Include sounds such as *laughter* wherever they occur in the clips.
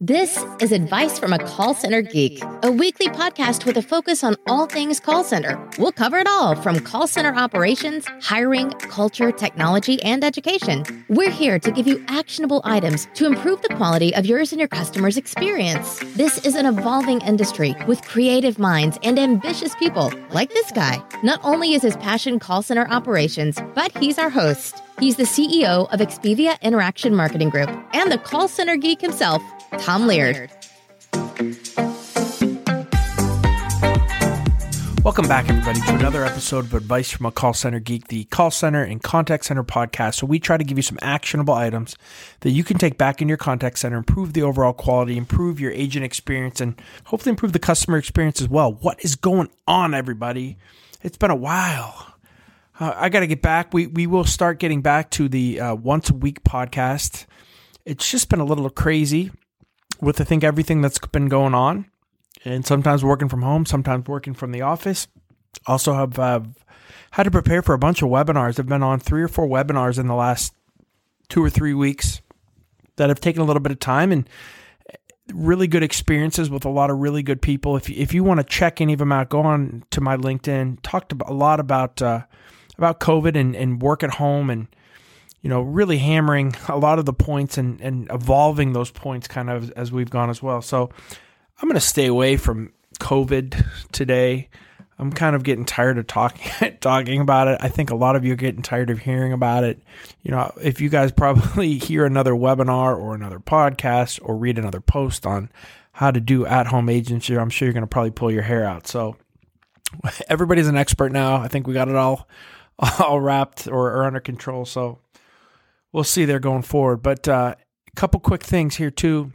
This is Advice from a Call Center Geek, a weekly podcast with a focus on all things call center. We'll cover it all from call center operations, hiring, culture, technology, and education. We're here to give you actionable items to improve the quality of yours and your customers' experience. This is an evolving industry with creative minds and ambitious people like this guy. Not only is his passion call center operations, but he's our host. He's the CEO of Expivia Interaction Marketing Group and the call center geek himself, Tom Laird. Welcome back, everybody, to another episode of Advice from a Call Center Geek, the call center and contact center podcast. So, we try to give you some actionable items that you can take back in your contact center, improve the overall quality, improve your agent experience, and hopefully improve the customer experience as well. What is going on, everybody? It's been a while. Uh, I got to get back. We we will start getting back to the uh, once a week podcast. It's just been a little crazy with I think everything that's been going on, and sometimes working from home, sometimes working from the office. Also have uh, had to prepare for a bunch of webinars. I've been on three or four webinars in the last two or three weeks that have taken a little bit of time and really good experiences with a lot of really good people. If you, if you want to check any of them out, go on to my LinkedIn. Talked a lot about uh, about COVID and, and work at home and you know really hammering a lot of the points and, and evolving those points kind of as we've gone as well. So I'm going to stay away from COVID today. I'm kind of getting tired of talking *laughs* talking about it. I think a lot of you are getting tired of hearing about it. You know, if you guys *laughs* probably hear another webinar or another podcast or read another post on how to do at home agency, I'm sure you're going to probably pull your hair out. So *laughs* everybody's an expert now. I think we got it all all wrapped or, or under control. So we'll see there going forward. But uh, a couple quick things here too.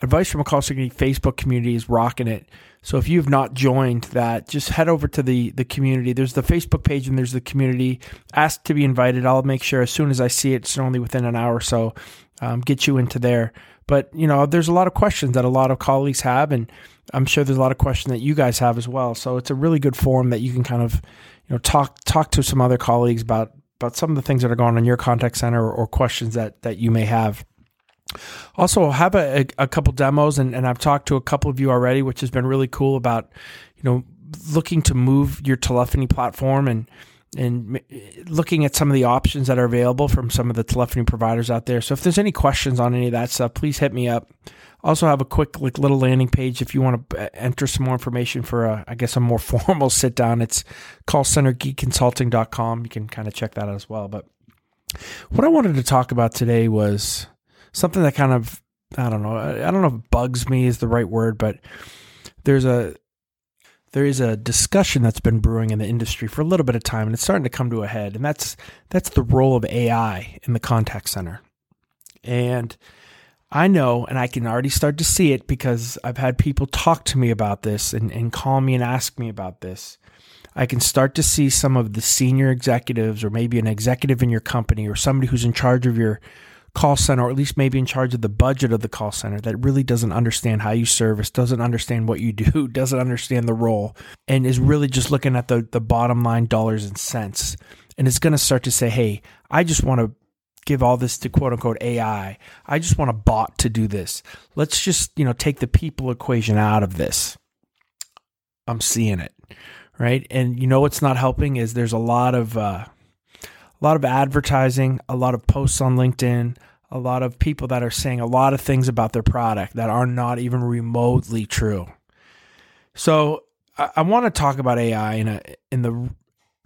Advice from a call center Facebook community is rocking it. So if you've not joined that, just head over to the the community. There's the Facebook page and there's the community. Ask to be invited. I'll make sure as soon as I see it, it's only within an hour or so, um, get you into there. But you know, there's a lot of questions that a lot of colleagues have, and I'm sure there's a lot of questions that you guys have as well. So it's a really good forum that you can kind of you know talk talk to some other colleagues about about some of the things that are going on in your contact center or, or questions that that you may have. Also, have a, a, a couple demos, and, and I've talked to a couple of you already, which has been really cool about you know looking to move your telephony platform and and looking at some of the options that are available from some of the telephony providers out there. So if there's any questions on any of that stuff, please hit me up. Also have a quick like little landing page if you want to uh, enter some more information for a, I guess a more *laughs* formal sit down. It's callcentergeekconsulting.com. You can kind of check that out as well. But what I wanted to talk about today was something that kind of I don't know, I don't know if bugs me is the right word, but there's a there is a discussion that's been brewing in the industry for a little bit of time and it's starting to come to a head and that's that's the role of AI in the contact center. And I know, and I can already start to see it because I've had people talk to me about this and, and call me and ask me about this. I can start to see some of the senior executives, or maybe an executive in your company, or somebody who's in charge of your call center, or at least maybe in charge of the budget of the call center, that really doesn't understand how you service, doesn't understand what you *laughs* do, doesn't understand the role, and is really just looking at the, the bottom line dollars and cents. And it's going to start to say, hey, I just want to give all this to quote unquote AI. I just want a bot to do this. Let's just, you know, take the people equation out of this. I'm seeing it. Right. And you know what's not helping is there's a lot of uh, a lot of advertising, a lot of posts on LinkedIn, a lot of people that are saying a lot of things about their product that are not even remotely true. So I, I want to talk about AI in a in the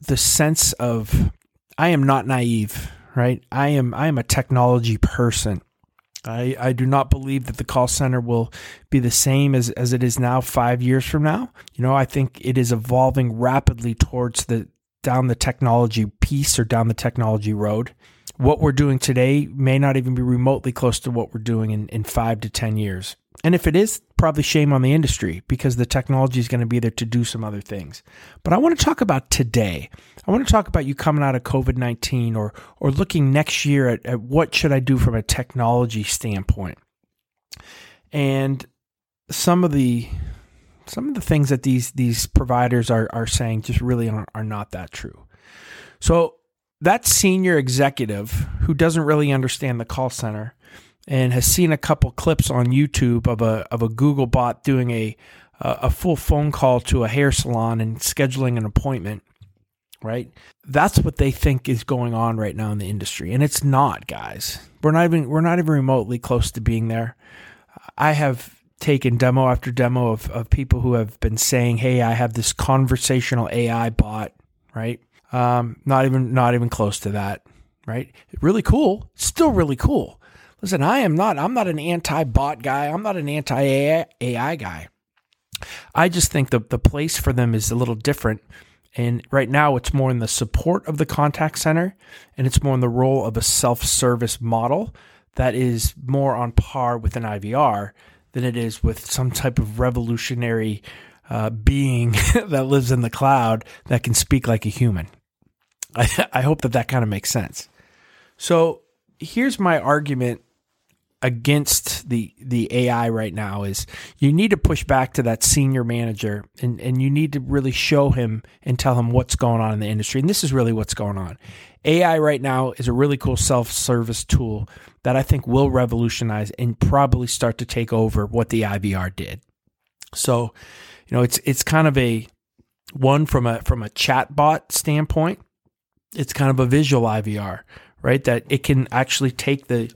the sense of I am not naive right? I am I am a technology person. I, I do not believe that the call center will be the same as, as it is now five years from now. You know, I think it is evolving rapidly towards the down the technology piece or down the technology road. What we're doing today may not even be remotely close to what we're doing in, in five to 10 years. And if it is, probably shame on the industry because the technology is going to be there to do some other things. But I want to talk about today. I want to talk about you coming out of COVID 19 or, or looking next year at, at what should I do from a technology standpoint. And some of the some of the things that these these providers are are saying just really are, are not that true. So that senior executive who doesn't really understand the call center and has seen a couple clips on YouTube of a of a Google bot doing a a full phone call to a hair salon and scheduling an appointment, right? That's what they think is going on right now in the industry, and it's not, guys. We're not even we're not even remotely close to being there. I have taken demo after demo of, of people who have been saying, "Hey, I have this conversational AI bot," right? Um, not even not even close to that, right? Really cool, still really cool Listen, I am not, I'm not an anti bot guy. I'm not an anti AI guy. I just think the, the place for them is a little different. And right now, it's more in the support of the contact center and it's more in the role of a self service model that is more on par with an IVR than it is with some type of revolutionary uh, being *laughs* that lives in the cloud that can speak like a human. I, *laughs* I hope that that kind of makes sense. So here's my argument against the the AI right now is you need to push back to that senior manager and, and you need to really show him and tell him what's going on in the industry. And this is really what's going on. AI right now is a really cool self-service tool that I think will revolutionize and probably start to take over what the IVR did. So, you know, it's it's kind of a one from a from a chatbot standpoint. It's kind of a visual IVR, right? That it can actually take the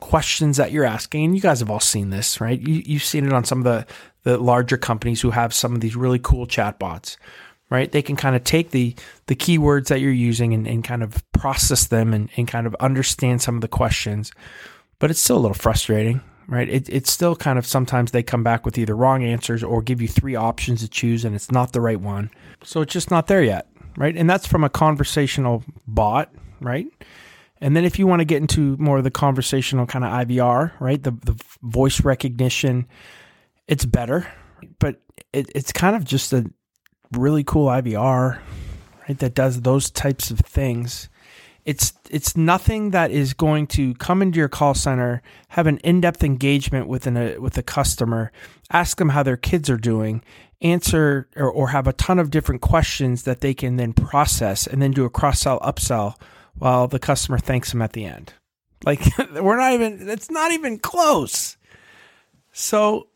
questions that you're asking, and you guys have all seen this, right? You, you've seen it on some of the, the larger companies who have some of these really cool chatbots, right? They can kind of take the the keywords that you're using and, and kind of process them and, and kind of understand some of the questions. But it's still a little frustrating, right? It, it's still kind of sometimes they come back with either wrong answers or give you three options to choose and it's not the right one. So it's just not there yet, right? And that's from a conversational bot, right? And then if you want to get into more of the conversational kind of IVR, right? The the voice recognition, it's better, but it, it's kind of just a really cool IVR, right? That does those types of things. It's it's nothing that is going to come into your call center, have an in-depth engagement with an, a with a customer, ask them how their kids are doing, answer or, or have a ton of different questions that they can then process and then do a cross sell upsell while the customer thanks him at the end. Like *laughs* we're not even it's not even close. So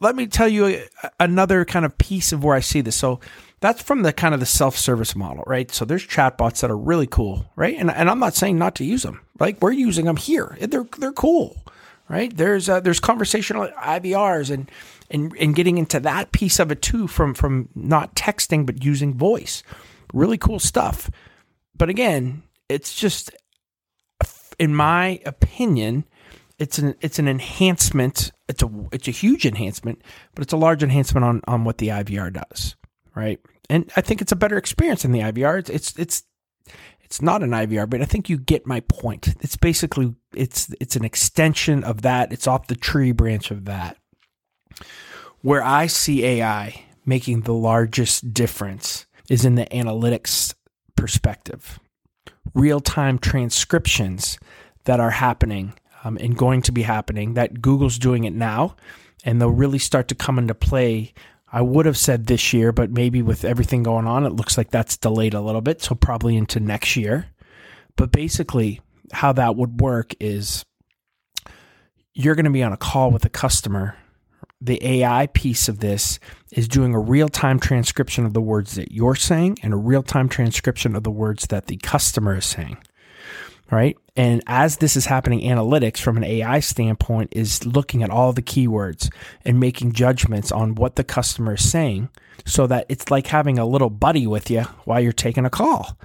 let me tell you a, another kind of piece of where I see this. So that's from the kind of the self-service model, right? So there's chatbots that are really cool, right? And and I'm not saying not to use them. Like we're using them here. They're they're cool, right? There's uh, there's conversational IVRs and and and getting into that piece of it too from from not texting but using voice. Really cool stuff. But again, it's just, in my opinion, it's an it's an enhancement. It's a it's a huge enhancement, but it's a large enhancement on on what the IVR does, right? And I think it's a better experience than the IVR. It's it's it's it's not an IVR, but I think you get my point. It's basically it's it's an extension of that. It's off the tree branch of that. Where I see AI making the largest difference is in the analytics perspective, real time transcriptions that are happening um, and going to be happening, that Google's doing it now, and they'll really start to come into play. I would have said this year, but maybe with everything going on, it looks like that's delayed a little bit. So probably into next year. But basically, how that would work is you're going to be on a call with a customer the AI piece of this is doing a real time transcription of the words that you're saying and a real time transcription of the words that the customer is saying. Right. And as this is happening, analytics from an AI standpoint is looking at all the keywords and making judgments on what the customer is saying so that it's like having a little buddy with you while you're taking a call.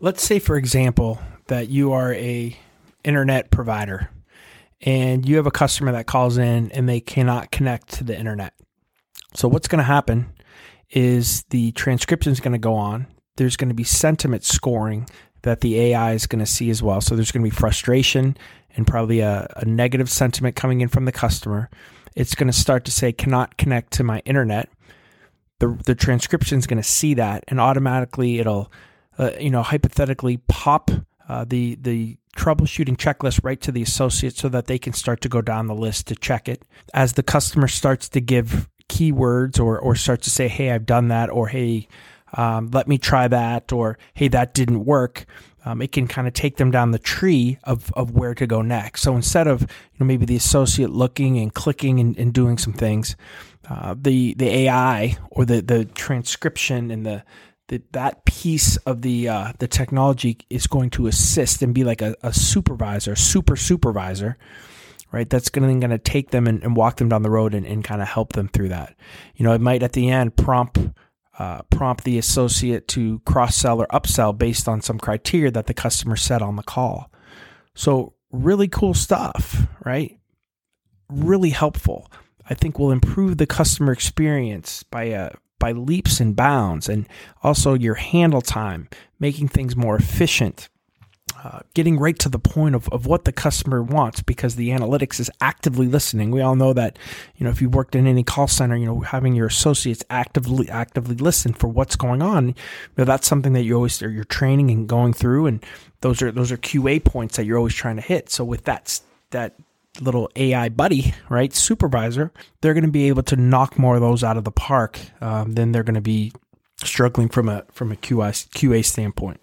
Let's say, for example, that you are a internet provider and you have a customer that calls in and they cannot connect to the internet. So what's going to happen is the transcription is going to go on. There's going to be sentiment scoring that the AI is going to see as well. So there's going to be frustration and probably a, a negative sentiment coming in from the customer. it's going to start to say cannot connect to my internet. The the transcription is going to see that and automatically it'll uh, you know hypothetically pop uh, the the troubleshooting checklist right to the associate so that they can start to go down the list to check it. As the customer starts to give keywords or or starts to say, "Hey, I've done that," or "Hey, um, let me try that, or hey, that didn't work. Um, it can kind of take them down the tree of, of where to go next. So instead of you know maybe the associate looking and clicking and, and doing some things, uh, the the AI or the the transcription and the, the that piece of the uh, the technology is going to assist and be like a, a supervisor, super supervisor, right? That's going to take them and, and, walk them down the road and, and kind of help them through that. You know, it might at the end prompt uh, prompt the associate to cross sell or upsell based on some criteria that the customer set on the call. So, really cool stuff, right? Really helpful. I think will improve the customer experience by uh, by leaps and bounds, and also your handle time, making things more efficient uh, getting right to the point of, of what the customer wants because the analytics is actively listening. We all know that, you know, if you worked in any call center, you know, having your associates actively actively listen for what's going on, you know, that's something that you always you're training and going through, and those are those are QA points that you're always trying to hit. So with that that little AI buddy, right, supervisor, they're going to be able to knock more of those out of the park um, than they're going to be struggling from a from a QA QA standpoint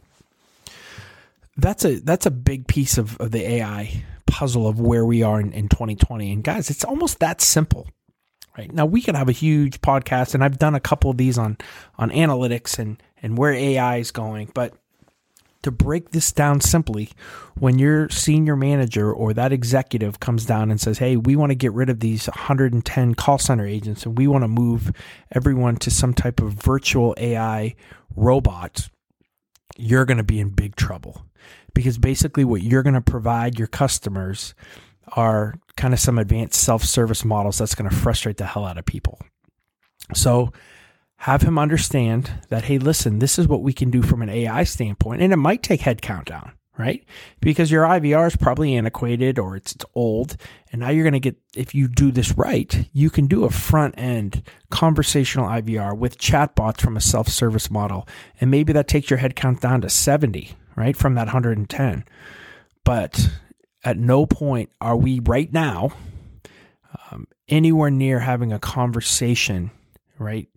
that's a that's a big piece of, of the AI puzzle of where we are in, in 2020. And guys, it's almost that simple. Right. Now we can have a huge podcast and I've done a couple of these on on analytics and and where AI is going, but to break this down simply, when your senior manager or that executive comes down and says, Hey, we want to get rid of these 110 call center agents and we want to move everyone to some type of virtual AI robot, you're going to be in big trouble because basically what you're going to provide your customers are kind of some advanced self-service models that's going to frustrate the hell out of people. So have him understand that hey, listen, this is what we can do from an AI standpoint and it might take headcount down, right? Because your IVR is probably antiquated or it's, it's old and now you're going to get if you do this right, you can do a front end conversational IVR with chatbots from a self-service model and maybe that takes your headcount down to 70 right, from that 110. But at no point are we right now um, anywhere near having a conversation, right?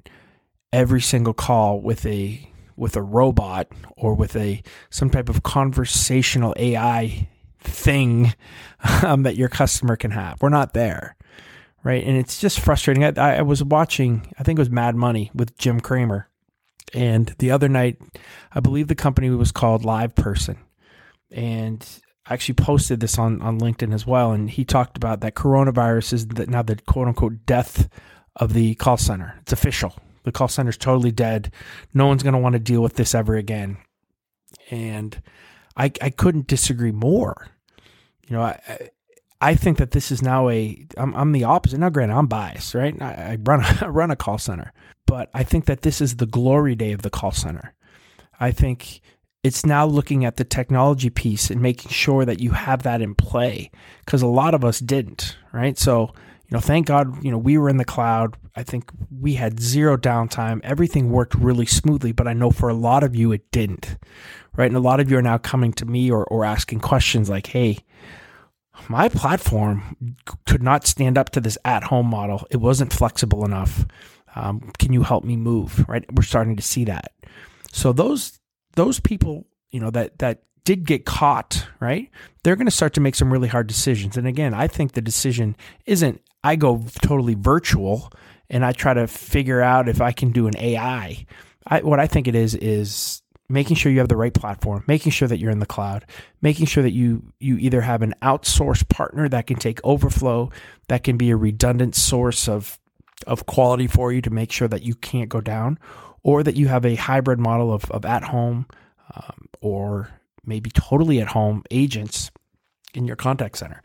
Every single call with a with a robot or with a some type of conversational AI thing *laughs* um, that your customer can have. We're not there, right? And it's just frustrating. I, I was watching, I think it was Mad Money with Jim Cramer, and the other night, I believe the company was called Live Person. And I actually posted this on, on LinkedIn as well. And he talked about that coronavirus is the, now the quote unquote death of the call center. It's official. The call center is totally dead. No one's going to want to deal with this ever again. And I, I couldn't disagree more. You know, I, I think that this is now a. I'm, I'm the opposite. Now, granted, I'm biased, right? I, I run a, I *laughs* run a call center, but I think that this is the glory day of the call center. I think it's now looking at the technology piece and making sure that you have that in play because a lot of us didn't, right? So, you know, thank God, you know, we were in the cloud. I think we had zero downtime. Everything worked really smoothly, but I know for a lot of you it didn't, right? And a lot of you are now coming to me or, or asking questions like, hey, my platform could not stand up to this at home model. It wasn't flexible enough. Um, can you help me move? Right. We're starting to see that. So those those people, you know, that that did get caught, right? They're going to start to make some really hard decisions. And again, I think the decision isn't I go totally virtual and I try to figure out if I can do an AI. I, what I think it is is making sure you have the right platform, making sure that you're in the cloud, making sure that you you either have an outsourced partner that can take overflow, that can be a redundant source of of quality for you to make sure that you can't go down, or that you have a hybrid model of, of at home um, or maybe totally at home agents in your contact center.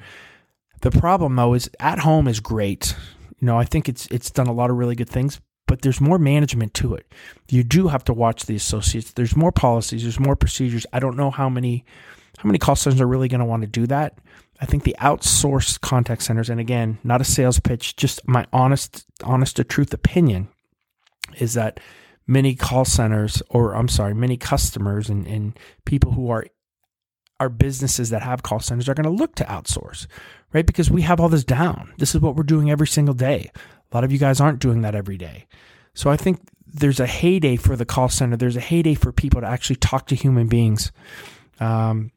The problem though is at home is great. You know, I think it's it's done a lot of really good things, but there's more management to it. You do have to watch the associates. There's more policies, there's more procedures. I don't know how many how many call centers are really going to want to do that. I think the outsourced contact centers, and again, not a sales pitch, just my honest, honest to truth opinion, is that many call centers, or I'm sorry, many customers and, and people who are are businesses that have call centers are going to look to outsource, right? Because we have all this down. This is what we're doing every single day. A lot of you guys aren't doing that every day. So I think there's a heyday for the call center. There's a heyday for people to actually talk to human beings. Um,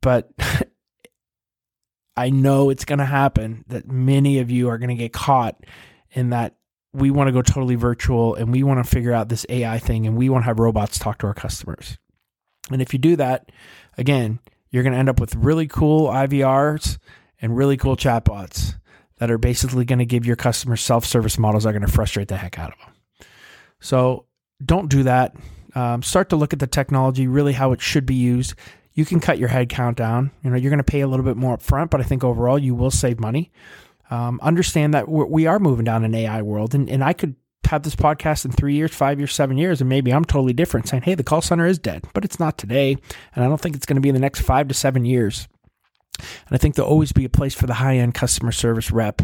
but *laughs* I know it's going to happen that many of you are going to get caught in that we want to go totally virtual and we want to figure out this AI thing and we want to have robots talk to our customers. And if you do that, again, you're going to end up with really cool IVRs and really cool chatbots that are basically going to give your customers self service models that are going to frustrate the heck out of them. So don't do that. Um, start to look at the technology, really how it should be used. You can cut your head count down. You know, you're going to pay a little bit more up front, but I think overall you will save money. Um, understand that we are moving down an AI world, and, and I could have this podcast in three years, five years, seven years, and maybe I'm totally different saying, hey, the call center is dead, but it's not today. And I don't think it's going to be in the next five to seven years. And I think there'll always be a place for the high end customer service rep.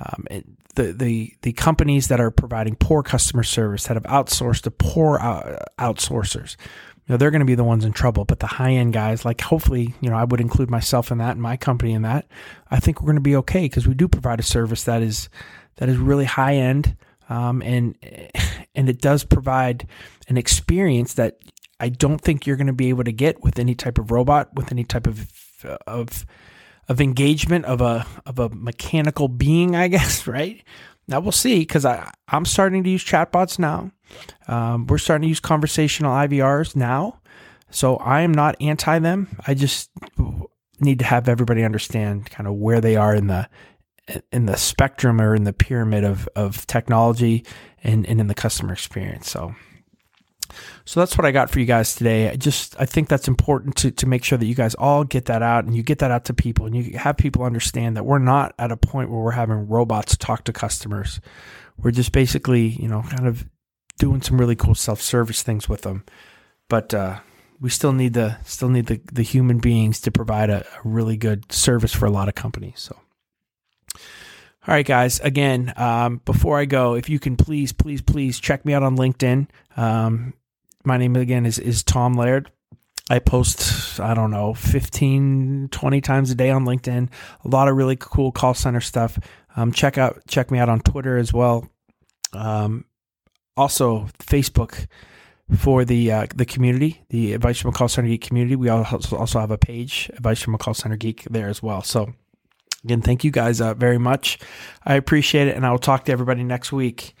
Um, the, the, the companies that are providing poor customer service that have outsourced to poor uh, outsourcers, you know, they're going to be the ones in trouble. But the high end guys, like hopefully, you know, I would include myself in that and my company in that. I think we're going to be okay because we do provide a service that is that is really high end, um, and and it does provide an experience that I don't think you're going to be able to get with any type of robot, with any type of of of engagement of a of a mechanical being, I guess, *laughs* right? Now we'll see because I I'm starting to use chatbots now. Um, we're starting to use conversational IVRs now, so I am not anti them. I just need to have everybody understand kind of where they are in the in the spectrum or in the pyramid of of technology and, and in the customer experience. So so that's what I got for you guys today. I just I think that's important to to make sure that you guys all get that out and you get that out to people and you have people understand that we're not at a point where we're having robots talk to customers. We're just basically, you know, kind of doing some really cool self-service things with them. But uh, we still need the still need the the human beings to provide a, a really good service for a lot of companies. So all right, guys. Again, um, before I go, if you can please, please, please check me out on LinkedIn. Um, my name again is, is Tom Laird. I post, I don't know, 15, 20 times a day on LinkedIn. A lot of really cool call center stuff. Um, check out, check me out on Twitter as well. Um, also Facebook for the uh, the community, the Advice from a Call Center Geek community. We also also have a page, Advice from a Call Center Geek, there as well. So Again, thank you guys uh, very much. I appreciate it, and I will talk to everybody next week.